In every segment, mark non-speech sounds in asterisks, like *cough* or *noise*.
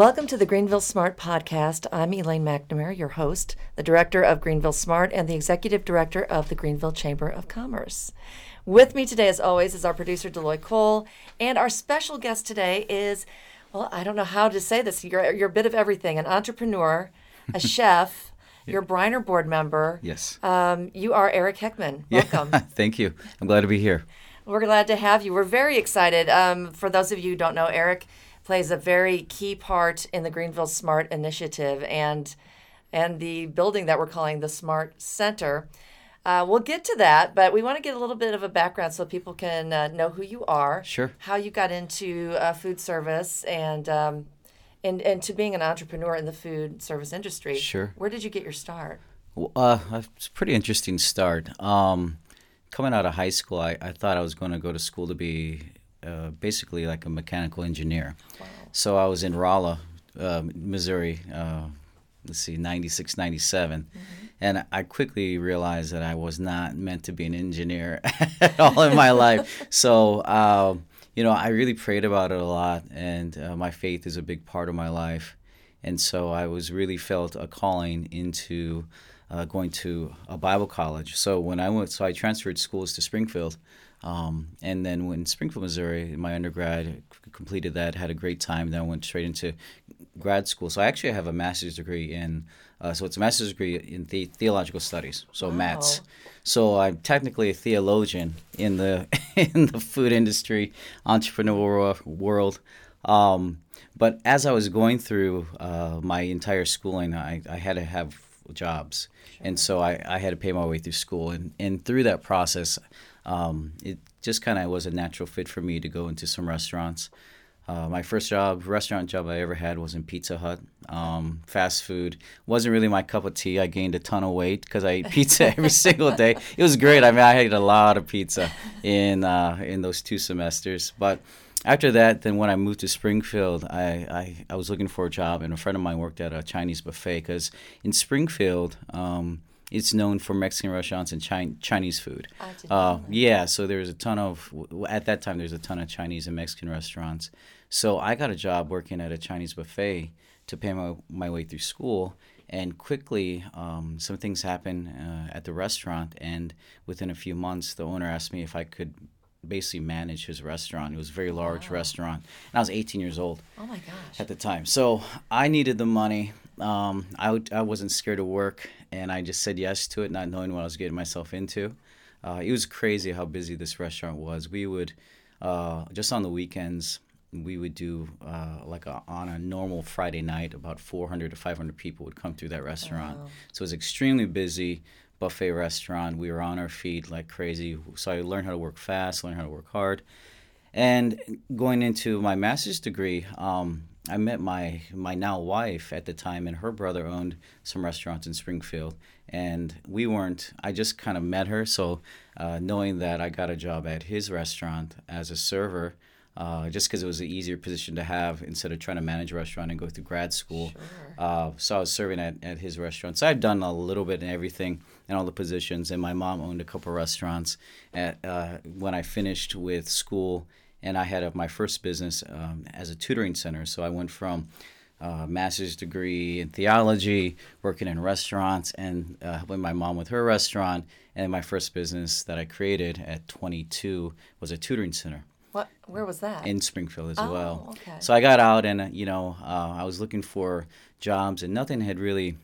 Welcome to the Greenville Smart Podcast. I'm Elaine McNamara, your host, the director of Greenville Smart, and the executive director of the Greenville Chamber of Commerce. With me today, as always, is our producer, Deloy Cole, and our special guest today is, well, I don't know how to say this. You're, you're a bit of everything an entrepreneur, a *laughs* chef, you're a Briner board member. Yes. Um, you are Eric Heckman. Welcome. Yeah, *laughs* thank you. I'm glad to be here. We're glad to have you. We're very excited. Um, for those of you who don't know, Eric plays a very key part in the Greenville Smart Initiative and and the building that we're calling the Smart Center. Uh, we'll get to that, but we want to get a little bit of a background so people can uh, know who you are, Sure. how you got into uh, food service, and um, and and to being an entrepreneur in the food service industry. Sure. Where did you get your start? Well, Uh, it's a pretty interesting start. Um, coming out of high school, I, I thought I was going to go to school to be uh, basically like a mechanical engineer. Wow. So I was in Rolla, uh, Missouri, uh, let's see, 96, 97. And I quickly realized that I was not meant to be an engineer *laughs* at all in my life. So, um, you know, I really prayed about it a lot, and uh, my faith is a big part of my life. And so I was really felt a calling into uh, going to a Bible college. So when I went, so I transferred schools to Springfield, um, and then when Springfield, Missouri, my undergrad c- completed that, had a great time. Then I went straight into grad school. So I actually have a master's degree in, uh, so it's a master's degree in the- theological studies, so. Wow. So I'm technically a theologian in the *laughs* in the food industry, entrepreneurial world. Um, but as I was going through uh, my entire schooling, I, I had to have jobs, and so I, I had to pay my way through school, and and through that process, um, it just kind of was a natural fit for me to go into some restaurants. Uh, my first job, restaurant job I ever had was in Pizza Hut. Um, fast food wasn't really my cup of tea. I gained a ton of weight because I ate pizza *laughs* every single day. It was great. I mean, I ate a lot of pizza in uh, in those two semesters. But after that, then when I moved to Springfield, I, I, I was looking for a job, and a friend of mine worked at a Chinese buffet because in Springfield, um, it's known for Mexican restaurants and Chi- Chinese food. Uh, yeah, so there's a ton of at that time there's a ton of Chinese and Mexican restaurants. So I got a job working at a Chinese buffet to pay my my way through school, and quickly um, some things happened uh, at the restaurant, and within a few months, the owner asked me if I could basically manage his restaurant. It was a very large restaurant, and I was 18 years old Oh my gosh. at the time. So I needed the money. Um, I, w- I wasn't scared to work, and I just said yes to it, not knowing what I was getting myself into. Uh, it was crazy how busy this restaurant was. We would, uh, just on the weekends, we would do uh, like a, on a normal Friday night, about 400 to 500 people would come through that restaurant. So it was extremely busy buffet restaurant. We were on our feet like crazy. So I learned how to work fast, learned how to work hard. And going into my master's degree, um, I met my my now wife at the time, and her brother owned some restaurants in Springfield. And we weren't. I just kind of met her, so uh, knowing that I got a job at his restaurant as a server, uh, just because it was an easier position to have instead of trying to manage a restaurant and go through grad school. Uh, so I was serving at, at his restaurant. So I've done a little bit in everything and all the positions. And my mom owned a couple restaurants. At uh, when I finished with school, and I had a, my first business um, as a tutoring center. So I went from uh, master's degree in theology, working in restaurants, and uh, helping my mom with her restaurant. And my first business that I created at 22 was a tutoring center What? Where was that? in Springfield as Oh, well. okay. So I got out and you know uh, I was looking for jobs and nothing had really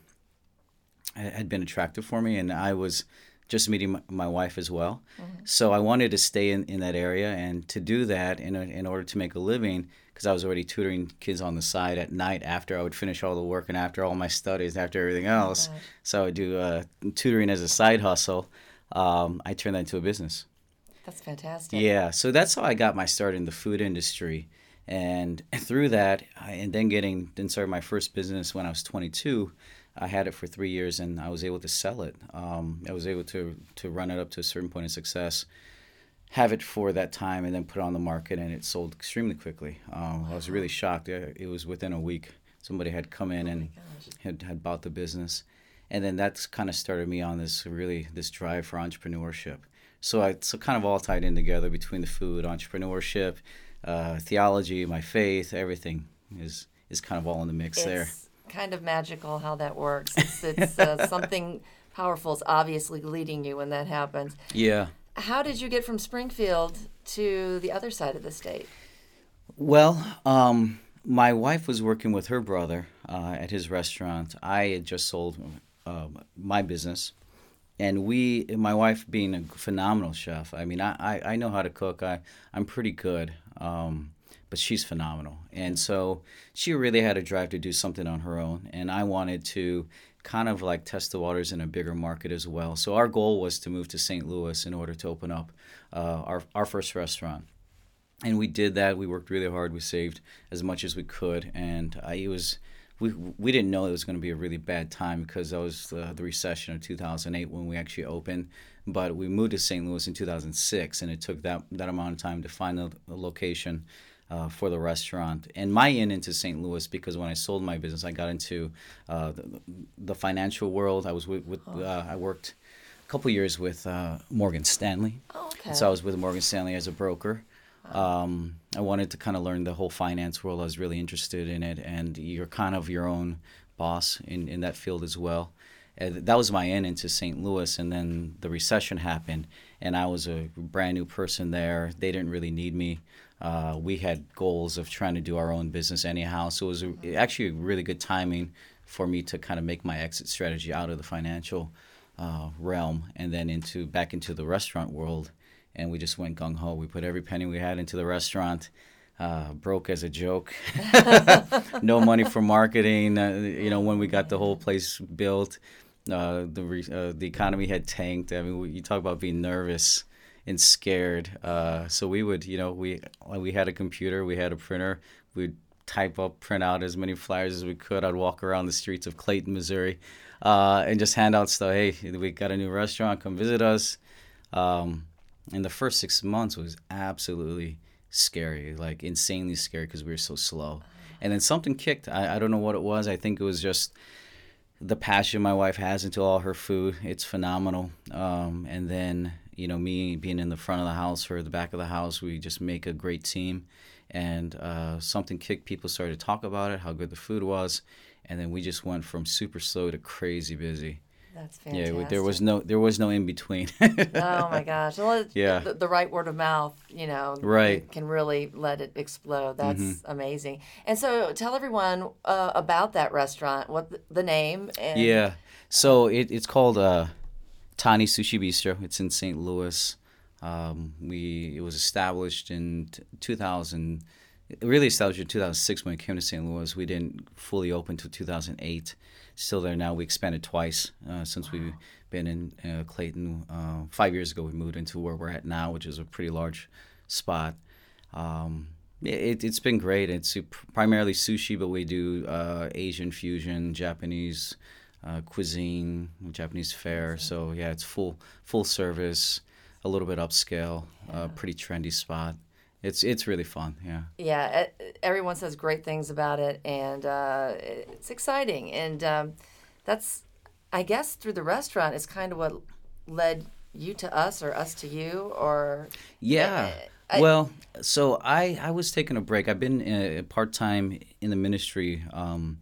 had been attractive for me and I was just meeting my, my wife as well. Mm-hmm. So I wanted to stay in, in that area and to do that in, in order to make a living because I was already tutoring kids on the side at night after I would finish all the work and after all my studies, after everything else. gosh. so I would do uh, tutoring as a side hustle. Um, I turned that into a business. That's fantastic. Yeah, so that's how I got my start in the food industry, and *laughs* through that, I- and then getting then started my first business when I was 22. I had it for three years, and I was able to sell it. Um, I was able to to run it up to a certain point of success, have it for that time, and then put it on the market, and it sold extremely quickly. Um, I was really shocked. It was within a week. Somebody had come in and had, had bought the business, and then that's kind of started me on this really this drive for entrepreneurship. So I so kind of all tied in together between the food, entrepreneurship, uh, theology, my faith, everything is is kind of all in the mix there. Kind of magical how that works. It's, it's uh, *laughs* something powerful is obviously leading you when that happens. Yeah. How did you get from Springfield to the other side of the state? Well, um, my wife was working with her brother uh, at his restaurant. I had just sold uh, my business, and we, my wife being a phenomenal chef. I mean, I, I, I know how to cook. I, I'm pretty good, um, but she's phenomenal. And so she really had a drive to do something on her own, and I wanted to kind of like test the waters in a bigger market as well. So our goal was to move to St. Louis in order to open up uh, our our first restaurant and we did that. We worked really hard. We saved as much as we could, and it was we we didn't know it was going to be a really bad time because that was the, the recession of 2008 when we actually opened. But we moved to St. Louis in 2006, and it took that that amount of time to find the location. Uh, for the restaurant and my in into St. Louis because when I sold my business, I got into uh, the, the, financial world. I was with, with uh, I worked a couple years with uh, Morgan Stanley. Oh, okay. So I was with Morgan Stanley as a broker. Um, I wanted to kind of learn the whole finance world. I was really interested in it, and you're kind of your own boss in, in that field as well. And that was my end into St. Louis, and then the recession happened, and I was a brand new person there. They didn't really need me. Uh, we had goals of trying to do our own business anyhow, so it was a, actually really good timing for me to kind of make my exit strategy out of the financial uh, realm and then into back into the restaurant world and we just went gung ho. We put every penny we had into the restaurant. Uh, broke as a joke. *laughs* no money for marketing. Uh, you know, when we got the whole place built, uh, the re- uh, the economy had tanked. I mean, you talk about being nervous and scared. Uh, so we would, you know, we we had a computer, we had a printer. We'd type up, print out as many flyers as we could. I'd walk around the streets of Clayton, Missouri, uh, and just hand out stuff. Hey, we got a new restaurant. Come visit us. Um, and the first six months was absolutely scary, like insanely scary because we were so slow. And then something kicked. I, I don't know what it was. I think it was just the passion my wife has into all her food. It's phenomenal. Um, and then, you know, me being in the front of the house or the back of the house, we just make a great team. And uh, something kicked. People started to talk about it, how good the food was. And then we just went from super slow to crazy busy. That's fantastic. Yeah, there was no there was no in between. *laughs* oh my gosh! Well, yeah, the, the, right word of mouth, you know, right, can really let it explode. That's mm-hmm. amazing. And so, tell everyone uh, about that restaurant. What the, the name? And... Yeah, so it, it's called uh, Tani Sushi Bistro. It's in St. Louis. Um, we it was established in t- 2000. Really established in 2006 when we came to St. Louis. We didn't fully open until 2008 still there now. We expanded twice uh, since wow. we've been in uh, Clayton. Uh, five years ago, we moved into where we're at now, which is a pretty large spot. Um, it, has been great. It's primarily sushi, but we do uh, Asian fusion, Japanese uh, cuisine, Japanese fare. So yeah, it's full full service, a little bit upscale, yeah. pretty trendy spot it's it's really fun. Yeah. Yeah. Everyone says great things about it, and uh, it's exciting. And um, that's, I guess, through the restaurant is kind of what led you to us, or us to you, or. Yeah. I, well, so I I was taking a break. I've been uh, part time in the ministry. Um,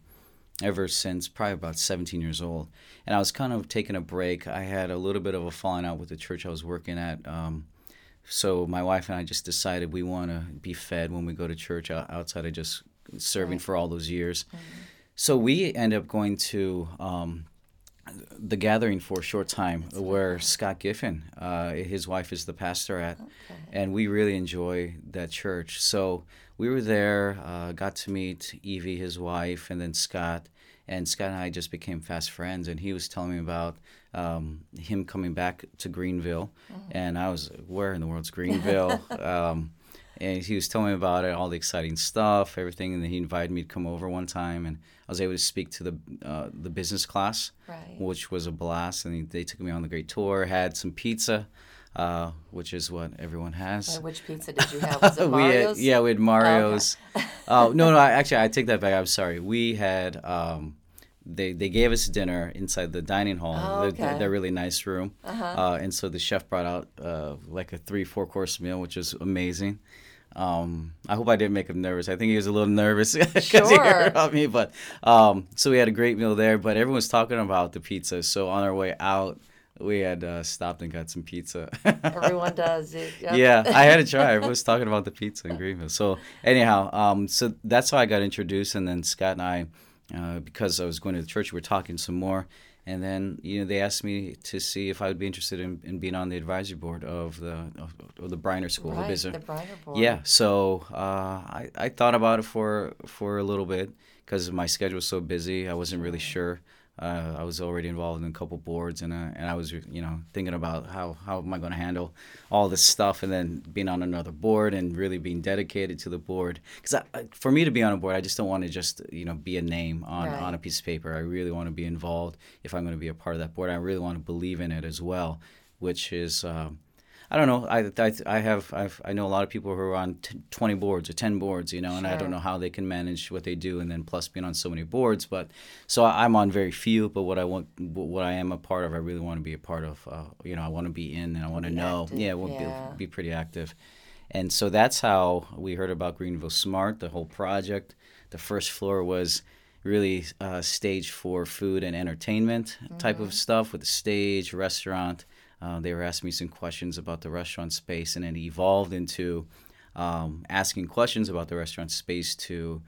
ever since probably about 17 years old. And I was kind of taking a break. I had a little bit of a falling out with the church I was working at. Um, so my wife and I just decided we want to be fed when we go to church outside of just serving right. for all those years. Mm-hmm. So we end up going to um, the gathering for a short time where Scott Giffen, uh, his wife is the pastor at, okay. and we really enjoy that church. So we were there, uh, got to meet Evie, his wife, and then Scott. And Scott and I just became fast friends, and he was telling me about um, him coming back to Greenville, mm-hmm. and I was where in the world's Greenville? *laughs* um, and he was telling me about it, all the exciting stuff, everything, and then he invited me to come over one time, and I was able to speak to the uh, the business class, right. which was a blast, and they took me on the great tour, had some pizza. Uh, which is what everyone has. which pizza did you have? Was it Mario's? *laughs* we had, yeah, we had Mario's. Oh, okay. uh, *laughs* no, no, I, actually, I take that back. I'm sorry. We had um, they they gave us dinner inside the dining hall, oh, okay. the, really nice room, uh-huh. uh, and so the chef brought out uh, like a three four course meal, which was amazing. Um, I hope I didn't make him nervous. I think he was a little nervous *laughs* because Sure. he heard about me. But um, so we had a great meal there. But everyone was talking about the pizza. So on our way out, we had uh, stopped and got some pizza. *laughs* Everyone does. It, yep. yeah, I had to *laughs* try. Everyone was talking about the pizza in Greenville. So anyhow, um, so that's how I got introduced. And then Scott and I, uh, because I was going to the church, we were talking some more. And then you know they asked me to see if I would be interested in, in being on the advisory board of the of, of the Briner School. Right, the Briner board. yeah, so uh, I I thought about it for for a little bit because my schedule was so busy. I wasn't really sure. Uh, I was already involved in a couple boards, and uh, and I was you know thinking about how how am I going to handle all this stuff, and then being on another board and really being dedicated to the board. Because for me to be on a board, I just don't want to just you know be a name on Right. on a piece of paper. I really want to be involved if I'm going to be a part of that board. I really want to believe in it as well, which is. Um, I don't know. I, I, I have I've, I know a lot of people who are on t- twenty boards or ten boards, you know, and I don't know how they can manage what they do, and then plus being on so many boards. But so I'm on very few. But what I want, what I am a part of, I really want to be a part of. Uh, you know, I want to be in, and I want to know. active, yeah, we'll yeah. Be, be pretty active. And so that's how we heard about Greenville Smart, the whole project. The first floor was really uh, staged for food and entertainment type of stuff with a stage, restaurant. Uh, they were asking me some questions about the restaurant space, and it evolved into um, asking questions about the restaurant space to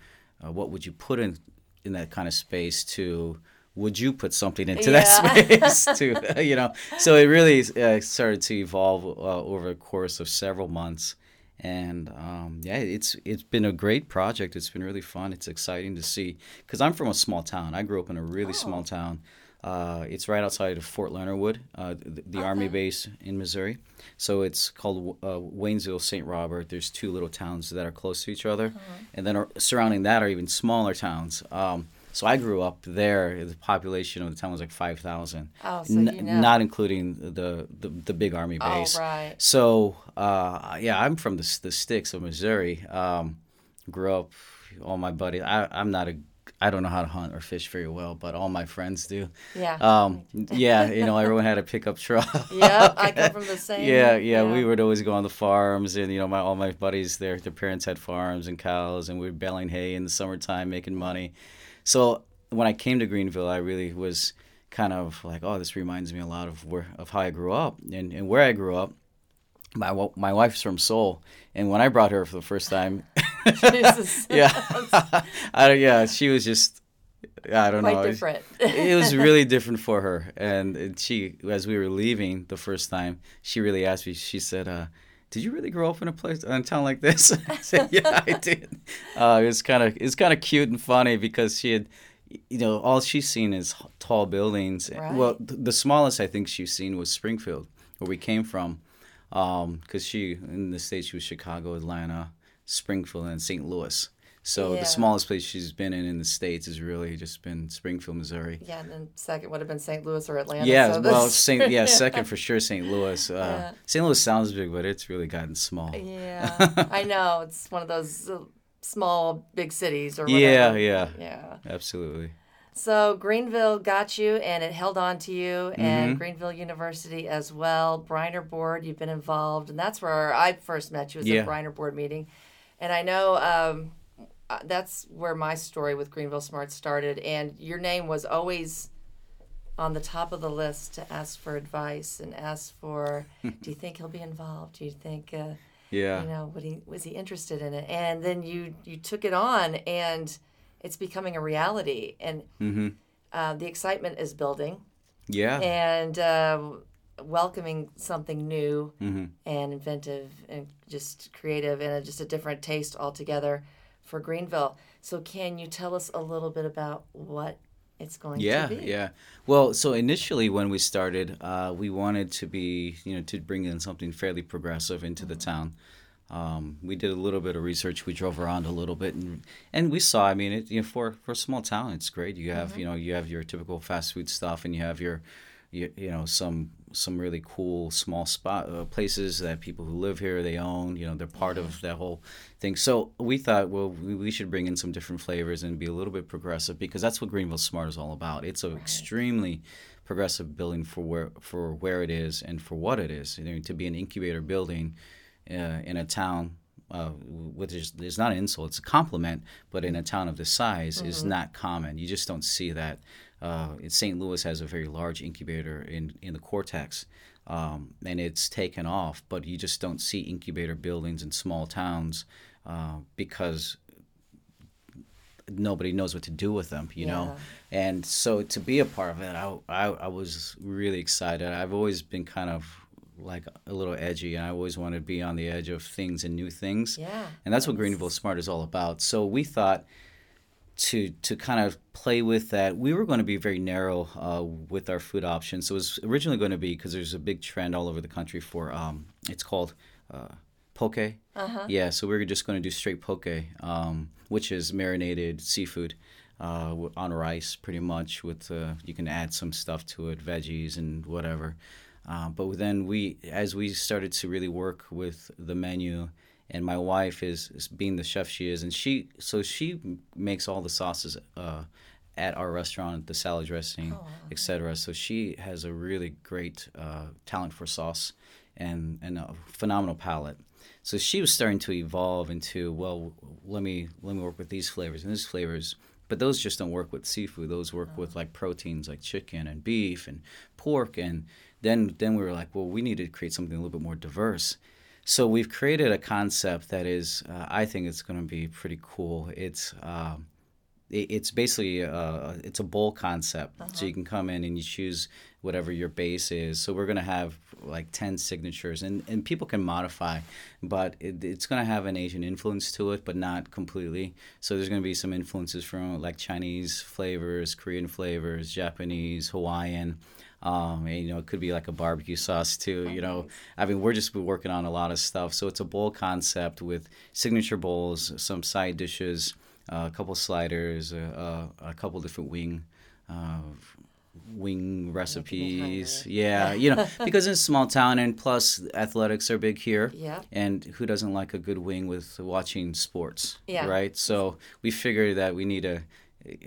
uh, what would you put in in that kind of space to would you put something into Yeah. that *laughs* space *laughs* to you know? So it really uh, started to evolve uh, over the course of several months. And um, yeah it's it's been a great project. It's been really fun. It's exciting to see because i'm from a small town. I grew up in a really small town uh, it's right outside of Fort Leonard Wood, uh, the, the Army base in Missouri. So it's called uh, Waynesville, St. Robert. There's two little towns that are close to each other, and then surrounding that are even smaller towns. Um, so I grew up there. The population of the town was like five thousand, Oh, so you know. not including the, the the big Army Oh, base. right. So uh, yeah, I'm from the the sticks of Missouri. Um, grew up, all my buddies. I, I'm not a, I don't know how to hunt or fish very well, but all my friends do. Yeah. Um, *laughs* yeah, you know, everyone had a pickup truck. *laughs* yeah, I come from the *laughs* same. Yeah, yeah, we would always go on the farms, and you know, my all my buddies, their their parents had farms and cows, and we were baling hay in the summertime, making money. So when I came to Greenville, I really was kind of like, oh, this reminds me a lot of where of how I grew up, and and where I grew up. My my wife's from Seoul, and when I brought her for the first time, *laughs* Jesus. yeah, *laughs* I don't- yeah, she was just. I don't Quite know. different. it was *laughs* really different for her. And she, as we were leaving the first time, she really asked me. She said, uh, "Did you really grow up in a place in a town like this?" I said, "Yeah, I did." Uh, it was kind of it's kind of cute and funny because she had, you know, all she's seen is tall buildings. Well, th- the smallest I think she's seen was Springfield, where we came from, because she in the states she was Chicago, Atlanta, Springfield, and St. Louis. So Yeah. the smallest place she's been in in the states has really just been Springfield, Missouri. yeah, and then second would have been St. Louis or Atlanta. Yeah, so well, Saint, yeah, *laughs* second for sure, St. Louis. Uh, Yeah. St. Louis sounds big, but it's really gotten small. Yeah, *laughs* I know. It's one of those uh, small, big cities or whatever. Yeah, yeah. Yeah. Absolutely. So Greenville got you and it held on to you, Mm-hmm. and Greenville University as well. Briner Board, you've been involved, and that's where I first met you was Yeah. at Briner Board meeting. And I know um, uh, that's where my story with Greenville Smart started, and your name was always on the top of the list to ask for advice and ask for, *laughs* do you think he'll be involved? Do you think, uh, Yeah. you know, would he was he interested in it? And then you you took it on, and it's becoming a reality, and Mm-hmm. uh, the excitement is building, Yeah. and uh, welcoming something new mm-hmm. and inventive and just creative and just a different taste altogether for Greenville. So, can you tell us a little bit about what it's going Yeah, to be? yeah. yeah. Well, so initially when we started, uh, we wanted to be, you know, to bring in something fairly progressive into the town. Um, we did a little bit of research. We drove around a little bit, and and we saw. I mean, it, you know, for for a small town, it's great. You have, you know, you have your typical fast food stuff, and you have your, you, you know, some some really cool small spot uh, places that people who live here they own. You know, they're part of that whole thing. So we thought, well, we, we should bring in some different flavors and be a little bit progressive because that's what Greenville Smart is all about. It's an extremely progressive building for where for where it is and for what it is. You know, to be an incubator building uh, in a town uh, which is, is not an insult, it's a compliment, but in a town of this size is not common. You just don't see that. Uh, St. Louis has a very large incubator in, in the Cortex, um, and it's taken off, but you just don't see incubator buildings in small towns uh, because nobody knows what to do with them, you know. And so to be a part of it, I, I, I was really excited. I've always been kind of like a little edgy, and I always wanted to be on the edge of things and new things. Yeah. And that's what Greenville Smart is all about. So we thought to to kind of play with that, we were going to be very narrow uh, with our food options. So it was originally going to be because there's a big trend all over the country for um, it's called uh, poke. Uh-huh. Yeah, so we were just going to do straight poke, um, which is marinated seafood uh, on rice, pretty much. With uh, you can add some stuff to it, veggies and whatever. Uh, but then we, as we started to really work with the menu, and my wife is, is being the chef she is, and she so she makes all the sauces uh, at our restaurant, the salad dressing, etc. So she has a really great uh, talent for sauce and and a phenomenal palate. So she was starting to evolve into well, let me let me work with these flavors and these flavors. But those just don't work with seafood. Those work with like proteins like chicken and beef and pork. And then then we were like, well, we need to create something a little bit more diverse. So we've created a concept that is, uh, I think it's going to be pretty cool. It's um, it- it's basically uh, it's a bowl concept. So you can come in and you choose whatever your base is. So we're going to have like 10 signatures and, and people can modify but it, it's going to have an asian influence to it but not completely so there's going to be some influences from like chinese flavors korean flavors japanese hawaiian um, and, you know, it could be like a barbecue sauce too. You know, I mean, we're just working on a lot of stuff. So it's a bowl concept with signature bowls, some side dishes, uh, a couple sliders, uh, uh, a couple different wing. Wing recipes. yeah *laughs* you know because it's a small town and plus athletics are big here. Yeah. and who doesn't like a good wing with watching sports Yeah. right? So we figured that we need to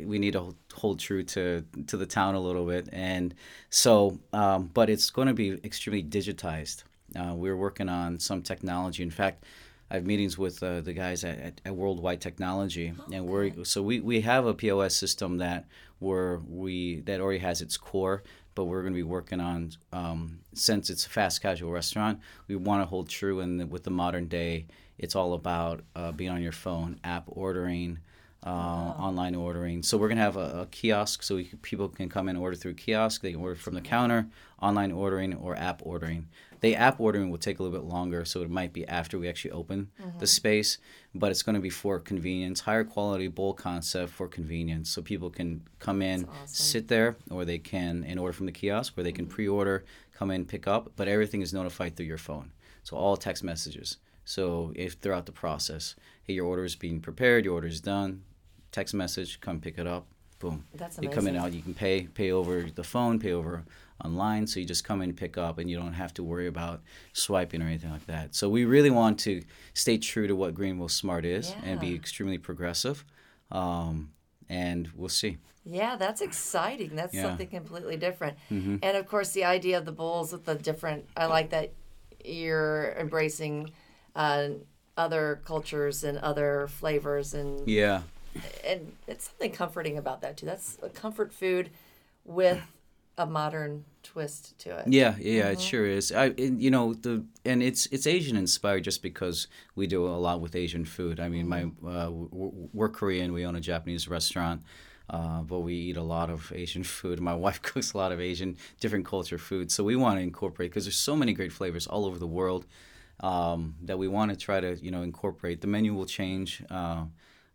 we need to hold true to to the town a little bit. And so um, but it's going to be extremely digitized. Uh, we're working on some technology. In fact I have meetings with uh, the guys at, at, at Worldwide Technology, and we're so we, we have a POS system that where we that already has its core, but we're going to be working on um, since it's a fast casual restaurant, we want to hold true. And with the modern day, it's all about uh, being on your phone, app ordering, uh, online ordering. So we're gonna have a, a kiosk, so can- people can come in and order through kiosk. They can order from the counter, online ordering, or app ordering. The app ordering will take a little bit longer, so it might be after we actually open the space. But it's going to be for convenience, higher quality bowl concept for convenience, so people can come in, sit there, or they can and order from the kiosk, where they can pre-order, come in, pick up. But everything is notified through your phone, so all text messages. So if throughout the process, hey, your order is being prepared, your order is done, text message, come pick it up, boom. That's You come in amazing. out, you can pay pay over the phone, pay over online, so you just come in, pick up, and you don't have to worry about swiping or anything like that. So we really want to stay true to what Greenville Smart is and be extremely progressive, um, and we'll see. Yeah, that's exciting. That's Yeah. Mm-hmm. something completely different. And of course, the idea of the bowls with the different, I like that you're embracing uh, other cultures and other flavors and Yeah. And it's something comforting about that too. That's a comfort food with a modern twist to it. Yeah, yeah, it sure is. I, and, you know, the and it's it's Asian inspired just because we do a lot with Asian food. I mean, my uh, we're Korean. We own a Japanese restaurant, uh, but we eat a lot of Asian *laughs* food. My wife *laughs* cooks a lot of Asian, different culture food. So we want to incorporate because there's so many great flavors all over the world um, that we want to try to you know incorporate. The menu will change. Uh,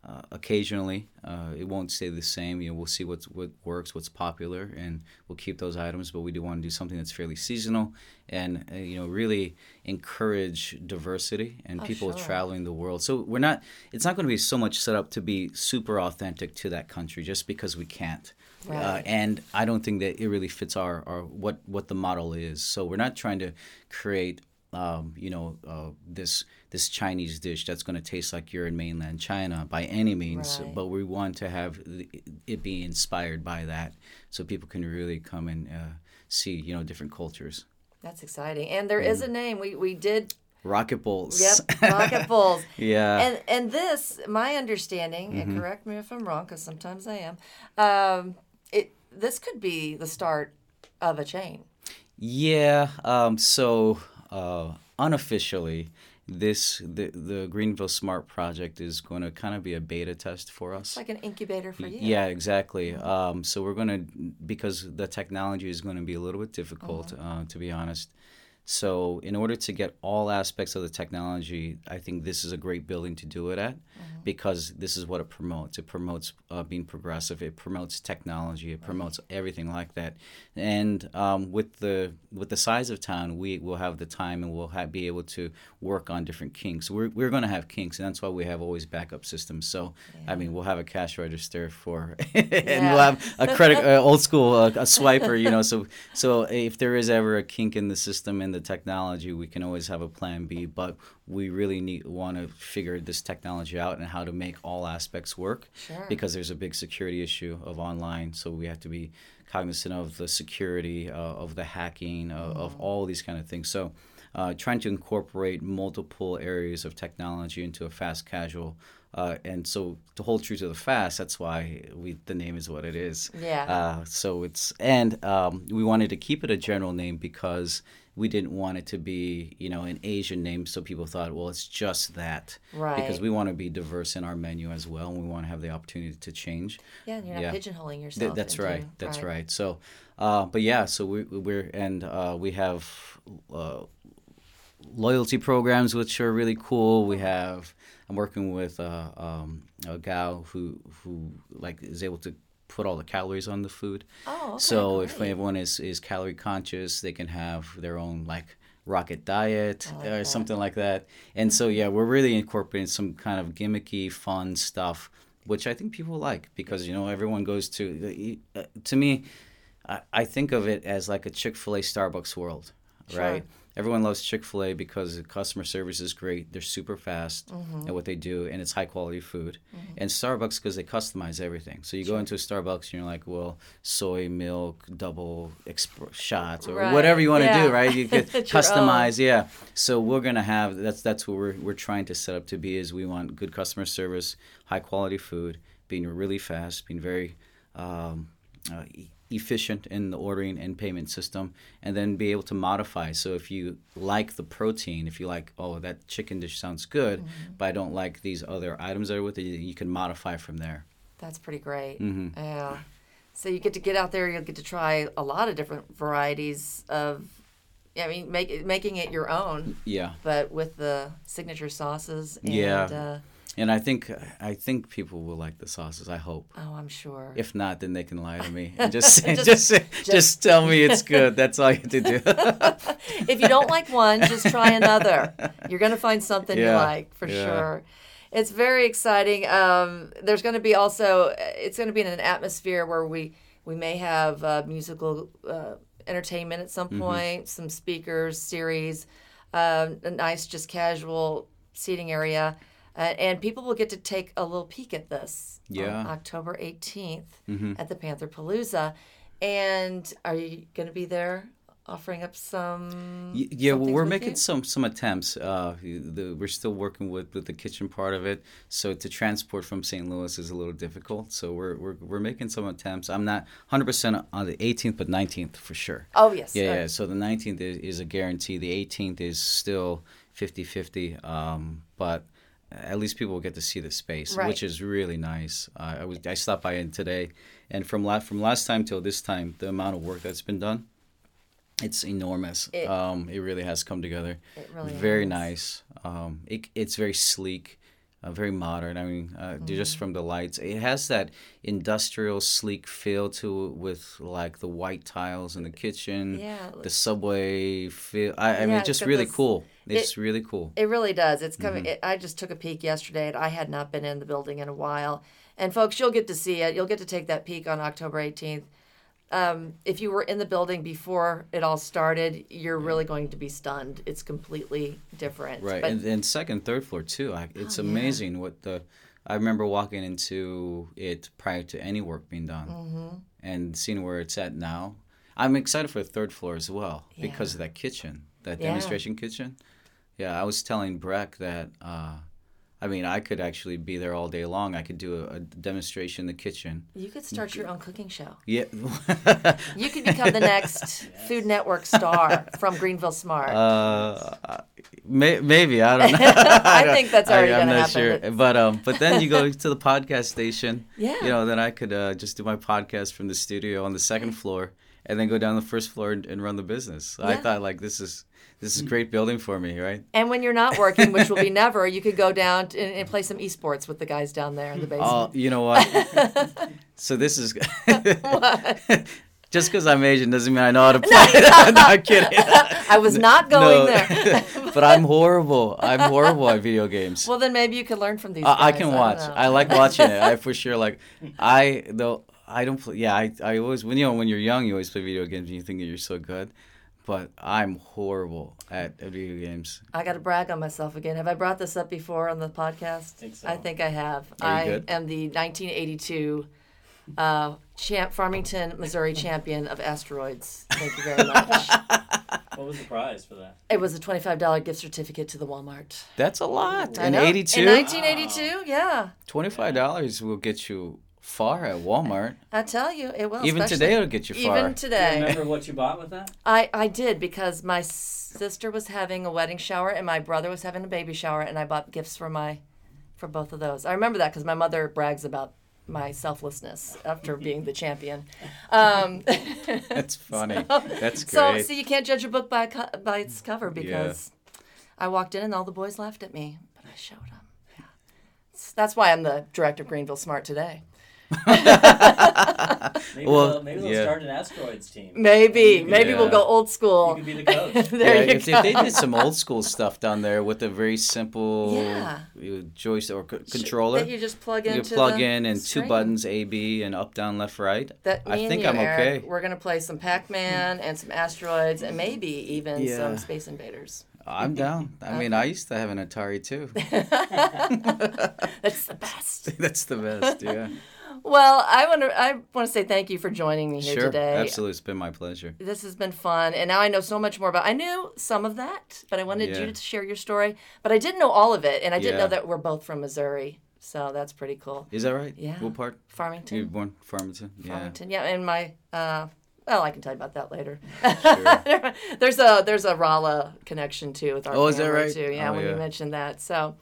uh, occasionally, uh, it won't stay the same. You know, we'll see what's what works, what's popular, and we'll keep those items. But we do want to do something that's fairly seasonal, and uh, you know, really encourage diversity and people sure. traveling the world. So we're not. It's not going to be so much set up to be super authentic to that country, just because we can't. Uh, Right. and I don't think that it really fits our, our what what the model is. So we're not trying to create um, you know uh, this this Chinese dish that's going to taste like you're in mainland China by any means. Right. But we want to have it be inspired by that, so people can really come and uh, see you know different cultures. That's exciting. And there is Mm. a name. We we did rocket bowls. Yep, *laughs* rocket bowls. yeah. And and this, my understanding, Mm-hmm. and correct me if I'm wrong, because sometimes I am. Um, it this could be the start of a chain. Yeah. Um, so uh, unofficially, this the the Greenville Smart project is going to kind of be a beta test for us. It's like an incubator for you. Yeah, exactly. Um, so we're going to because the technology is going to be a little bit difficult, Uh-huh. uh, to be honest. So in order to get all aspects of the technology, I think this is a great building to do it at, Uh-huh. because this is what it promotes. It promotes uh, being progressive. It promotes technology. It promotes everything like that. And um, with the with the size of town, we will have the time and we'll have, be able to work on different kinks. We're we're going to have kinks, and that's why we have always backup systems. So I mean, we'll have a cash register for, *laughs* and Yeah. we'll have a credit uh, old school uh, a swiper. You know, so so if there is ever a kink in the system and the technology, we can always have a plan B. But we really need want to figure this technology out and how to make all aspects work Sure. because there's a big security issue of online. So we have to be cognizant of the security, uh, of the hacking, uh, of all these kind of things. So uh, trying to incorporate multiple areas of technology into a fast casual. Uh, and so to hold true to the fast, that's why we the name is what it is. Yeah. Uh, so it's and um, we wanted to keep it a general name because we didn't want it to be you know an Asian name, so people thought, well, it's just that. Right. Because we want to be diverse in our menu as well, and we want to have the opportunity to change. Yeah, and you're not Yeah. pigeonholing Th- yourself. that's into- right. That's right. So, uh, but yeah, so we, we're and uh, we have uh, loyalty programs which are really cool. We have I'm working with uh, um, a gal who who like is able to put all the calories on the food. Oh, okay, so if great. everyone is is calorie conscious, they can have their own like rocket diet like or that. something like that. And so yeah, we're really incorporating some kind of gimmicky, fun stuff, which I think people like because you know everyone goes to. Uh, to me, I, I think of it as like a Chick Fil A Starbucks world, Sure. right? Everyone loves Chick Fil A because the customer service is great. They're super fast Mm-hmm. at what they do, and it's high quality food. And Starbucks because they customize everything. So you go into a Starbucks and you're like, well, soy milk, double exp- shots, or Right, whatever you want to yeah. do, right? You *laughs* could customize, yeah. So we're gonna have that's that's what we're we're trying to set up to be is we want good customer service, high quality food, being really fast, being very um, uh, efficient in the ordering and payment system, and then be able to modify. So if you like the protein, if you like, oh, that chicken dish sounds good, Mm-hmm. but I don't like these other items that are with it, you can modify from there. That's pretty great. Mm-hmm. Yeah. So you get to get out there. You'll get to try a lot of different varieties of. I mean, make making it your own, Yeah. but with the signature sauces. And, Yeah. Uh, And I think I think people will like the sauces. I hope. oh, I'm sure. If not, then they can lie to me *laughs* and just say, Just- just, say, just, tell me it's good. That's all you have to do. *laughs* if you don't like one, just try another. You're going to find something you like for yeah. sure. It's very exciting. Um, there's going to be also, it's going to be in an atmosphere where we we may have uh, musical uh, entertainment at some Mm-hmm. point, some speakers, series, um, a nice just casual seating area. Uh, and people will get to take a little peek at this Yeah. on October 18th Mm-hmm. at the Panther Palooza. And are you going to be there offering up some? Yeah, well, we're making you? some some attempts. Uh, the, we're still working with, with the kitchen part of it. So to transport from St. Louis is a little difficult. So we're we're, we're making some attempts. I'm not 100% on the 18th, but 19th for sure. Oh yes. Yeah, yeah. So the 19th is, is a guarantee. The 18th is still 50-50. Um, but at least people will get to see the space, Right. which is really nice. Uh, I was I stopped by in today, and from last from last time till this time, the amount of work that's been done, it's enormous. It- um, it really has come together. It really very nice. Um, it, it's very sleek. Uh, very modern. I mean, uh, Mm. just from the lights, it has that industrial, sleek feel to it, with like the white tiles in the kitchen, Yeah. the subway feel. I, I mean, Yeah, it's it's just really this- cool. It's really cool. It really does. It's coming. Mm-hmm. It, I just took a peek yesterday, and I had not been in the building in a while. And folks, you'll get to see it. You'll get to take that peek on October 18th. Um, if you were in the building before it all started, you're really going to be stunned. It's completely different. Right, But and then second, third floor too. I, it's Oh, yeah. amazing what the. I remember walking into it prior to any work being done, Mm-hmm. and seeing where it's at now. I'm excited for the third floor as well Yeah. because of that kitchen, that Yeah. demonstration kitchen. Yeah, I was telling Breck that. Uh, I mean, I could actually be there all day long. I could do a, a demonstration in the kitchen. You could start your own cooking show. Yeah. *laughs* You could become the next Food Network star from Greenville Smart. uh, may, maybe I don't know. *laughs* I don't- think that's already gonna not happen, sure. but- But um, but then you go *laughs* to the podcast station. Yeah. You know, then I could uh, just do my podcast from the studio on the second floor, and then go down the first floor and, and run the business. I thought like this is this is great building for me, right? and when you're not working, which will be *laughs* never, you could go down to, and, and play some esports with the guys down there in the oh, basement. Oh, you know what? *laughs* so this is *laughs* just because I'm Asian doesn't mean I know how to play. I'm not kidding. I was not going No. there. but I'm horrible. I'm horrible at video games. well, then maybe you could learn from these. I, I can don't watch. I, like watching it. I for sure like. I though I don't play. Yeah, I I always when you know when you're young you always play video games and you think that you're so good, but I'm horrible at, at video games. I got to brag on myself again. Have I brought this up before on the podcast? Think so. I think I have. Are you I good? am the 1982 uh, champ, Farmington, Missouri champion of asteroids. Thank you very much. *laughs* What was the prize for that? it was a $25 gift certificate to the Walmart. That's a lot. I In '82, In 1982, yeah. twenty five dollars will get you far at Walmart. I tell you, it will. Even today, it'll get you far. Even Do you today. remember what you bought with that? I, I did because my sister was having a wedding shower and my brother was having a baby shower and I bought gifts for my for both of those. I remember that because my mother brags about my selflessness after *laughs* being the champion. Um, *laughs* That's funny. That's great. so see, you can't judge a book by co- by its cover because I walked in and all the boys laughed at me, but I showed them. Yeah. That's why I'm the director of Greenville Smart today. *laughs* Maybe Well, they'll, maybe they'll yeah. start an asteroids team. Maybe, maybe we'll go old school. You school. could be the coach. *laughs* there yeah, you if, go. if they did some old school stuff down there with a very simple Yeah. uh, joystick or c- controller, that you just plug you into plug the in and two buttons A, B, and up, down, left, right. That I think you, I'm Eric, okay. We're gonna play some Pac-Man and some asteroids and maybe even Yeah. some Space Invaders. I'm down. I mean, I used to have an Atari too. *laughs* That's the best. That's the best. Yeah. Well, I want to I want to say thank you for joining me here sure. today. Absolutely. It's been my pleasure. This has been fun, and now I know so much more about. I knew some of that, but I wanted Yeah. you to share your story. But I didn't know all of it, and I didn't Yeah. know that we're both from Missouri, so that's pretty cool. Is that right? Yeah. What part? Farmington, You were born Farmington. Yeah. Farmington, yeah, and my. Uh, well, I can tell you about that later. Sure. *laughs* there's a there's a Rolla connection too with our Oh, is that family right? too. Yeah, Oh, when you mentioned that. So,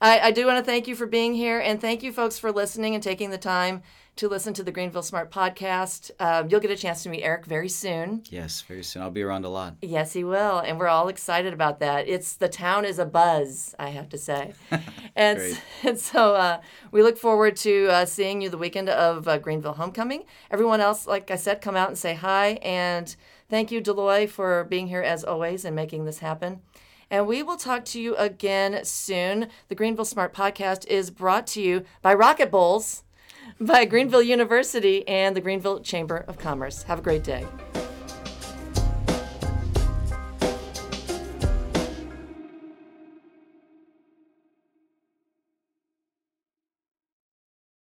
I, I do want to thank you for being here, and thank you folks for listening and taking the time to listen to the Greenville Smart podcast. Um, you'll get a chance to meet Eric very soon. Yes. Very soon. I'll be around a lot. Yes, he will, and we're all excited about that. It's the town is a buzz, I have to say, *laughs* and, Great. *laughs* and so uh, we look forward to uh, seeing you the weekend of uh, Greenville Homecoming. Everyone else, like I said, come out and say hi, and thank you, Deloy, for being here as always and making this happen. And we will talk to you again soon. The Greenville Smart Podcast is brought to you by Rocket Bowls, by Greenville University, and the Greenville Chamber of Commerce. Have a great day.